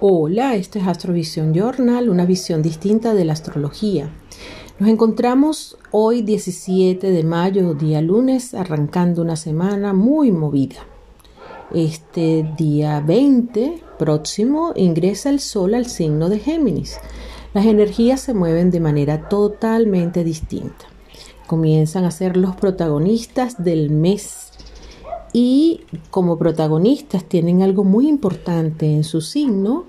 Hola, esto es Astrovisión Journal, una visión distinta de la astrología. Nos encontramos hoy 17 de mayo, día lunes, arrancando una semana muy movida. Este día 20 próximo ingresa el Sol al signo de Géminis. Las energías se mueven de manera totalmente distinta. Comienzan a ser los protagonistas del mes y como protagonistas tienen algo muy importante en su signo.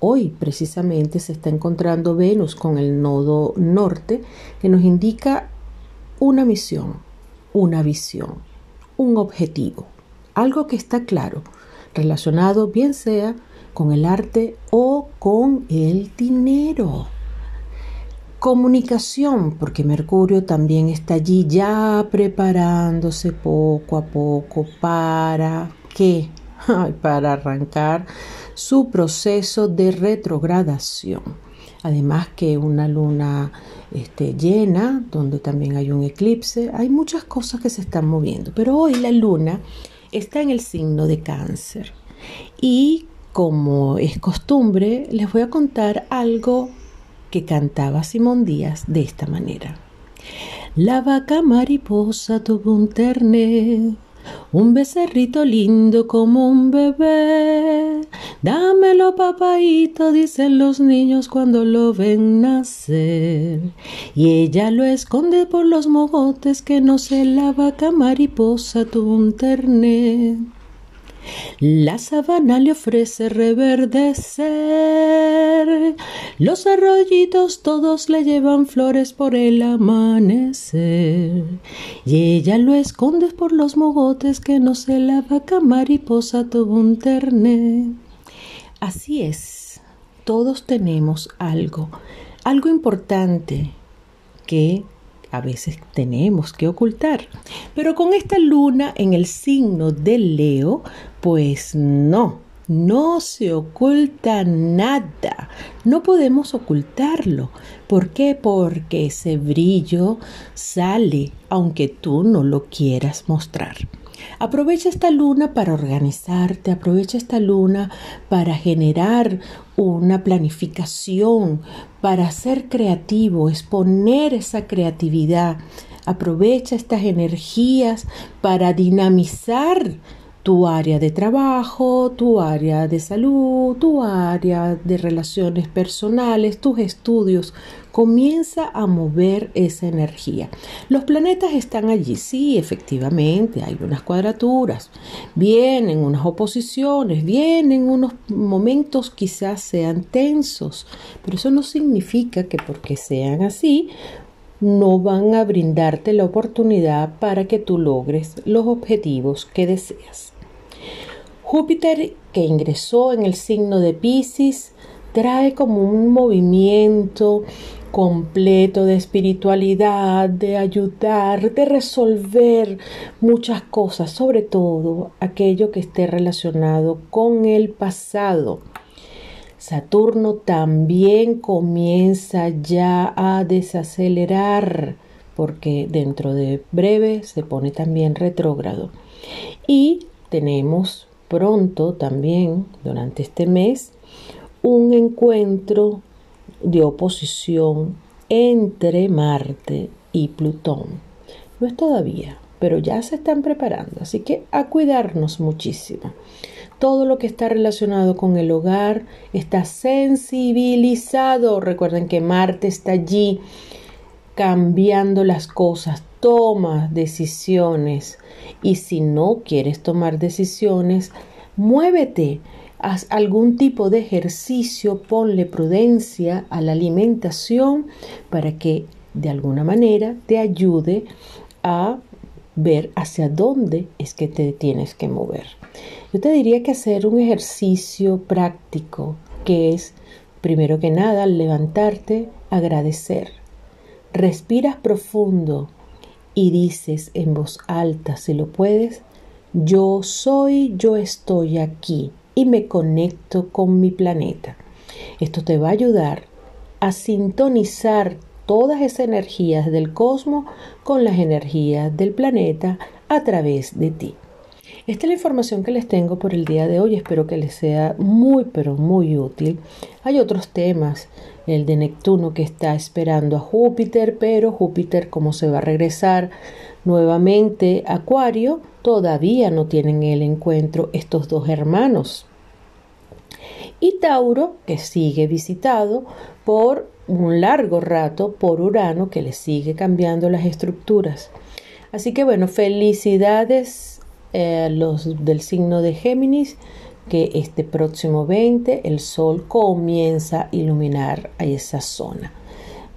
Hoy precisamente se está encontrando Venus con el nodo norte que nos indica una misión, una visión, un objetivo, algo que está claro, relacionado bien sea con el arte o con el dinero. Comunicación, porque Mercurio también está allí ya preparándose poco a poco para qué? para arrancar su proceso de retrogradación. Además que una luna este, llena, donde también hay un eclipse, hay muchas cosas que se están moviendo. Pero hoy la luna está en el signo de cáncer. Y como es costumbre, les voy a contar algo que cantaba Simón Díaz de esta manera. La vaca mariposa tuvo un terné, un becerrito lindo como un bebé. Dámelo, papaito, dicen los niños cuando lo ven nacer. Y ella lo esconde por los mogotes que no sé la vaca mariposa tuvo un terné. La sabana le ofrece reverdecer, los arroyitos todos le llevan flores por el amanecer, y ella lo esconde por los mogotes que no se la vaca mariposa tuvo un terné. Así es, todos tenemos algo, algo importante que a veces tenemos que ocultar. Pero con esta luna en el signo de Leo, pues no, no se oculta nada. No podemos ocultarlo. ¿Por qué? Porque ese brillo sale aunque tú no lo quieras mostrar. Aprovecha esta luna para organizarte, aprovecha esta luna para generar una planificación, para ser creativo, exponer esa creatividad. Aprovecha estas energías para dinamizar tu área de trabajo, tu área de salud, tu área de relaciones personales, tus estudios. Comienza a mover esa energía. Los planetas están allí, sí, efectivamente, hay unas cuadraturas, vienen unas oposiciones, vienen unos momentos quizás sean tensos, pero eso no significa que porque sean así, no van a brindarte la oportunidad para que tú logres los objetivos que deseas. Júpiter, que ingresó en el signo de Pisces, trae como un movimiento completo de espiritualidad, de ayudar, de resolver muchas cosas, sobre todo aquello que esté relacionado con el pasado. Saturno también comienza ya a desacelerar porque dentro de breve se pone también retrógrado. Y tenemos pronto también durante este mes un encuentro de oposición entre Marte y Plutón. No es todavía, pero ya se están preparando, así que a cuidarnos muchísimo. Todo lo que está relacionado con el hogar está sensibilizado. Recuerden que Marte está allí cambiando las cosas, toma decisiones y si no quieres tomar decisiones, muévete, haz algún tipo de ejercicio, ponle prudencia a la alimentación para que de alguna manera te ayude a ver hacia dónde es que te tienes que mover. Yo te diría que hacer un ejercicio práctico que es, primero que nada, levantarte, agradecer. Respiras profundo, y dices en voz alta, si lo puedes, yo soy, yo estoy aquí y me conecto con mi planeta. Esto te va a ayudar a sintonizar todas esas energías del cosmos con las energías del planeta a través de ti. Esta es la información que les tengo por el día de hoy. Espero que les sea muy, pero muy útil. Hay otros temas, el de Neptuno que está esperando a Júpiter, pero Júpiter, como se va a regresar nuevamente Acuario, todavía no tienen el encuentro estos dos hermanos. Y Tauro, que sigue visitado por un largo rato por Urano, que le sigue cambiando las estructuras. Así que bueno, felicidades eh, los del signo de Géminis que este próximo 20 el sol comienza a iluminar a esa zona.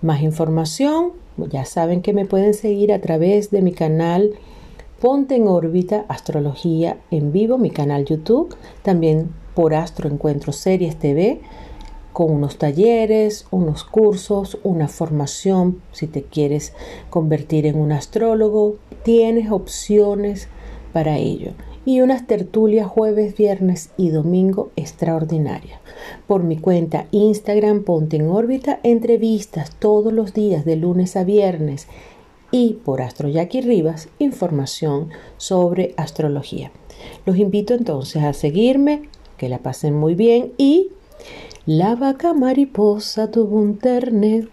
Más información, ya saben que me pueden seguir a través de mi canal Ponte en órbita Astrología en vivo, mi canal YouTube, también por Astro Encuentro Series TV, con unos talleres, unos cursos, una formación, si te quieres convertir en un astrólogo, tienes opciones para ello y unas tertulias jueves, viernes y domingo extraordinarias. Por mi cuenta Instagram Ponte en órbita entrevistas todos los días de lunes a viernes y por Astro Jackie Rivas información sobre astrología. Los invito entonces a seguirme, que la pasen muy bien y la vaca mariposa tuvo un ternet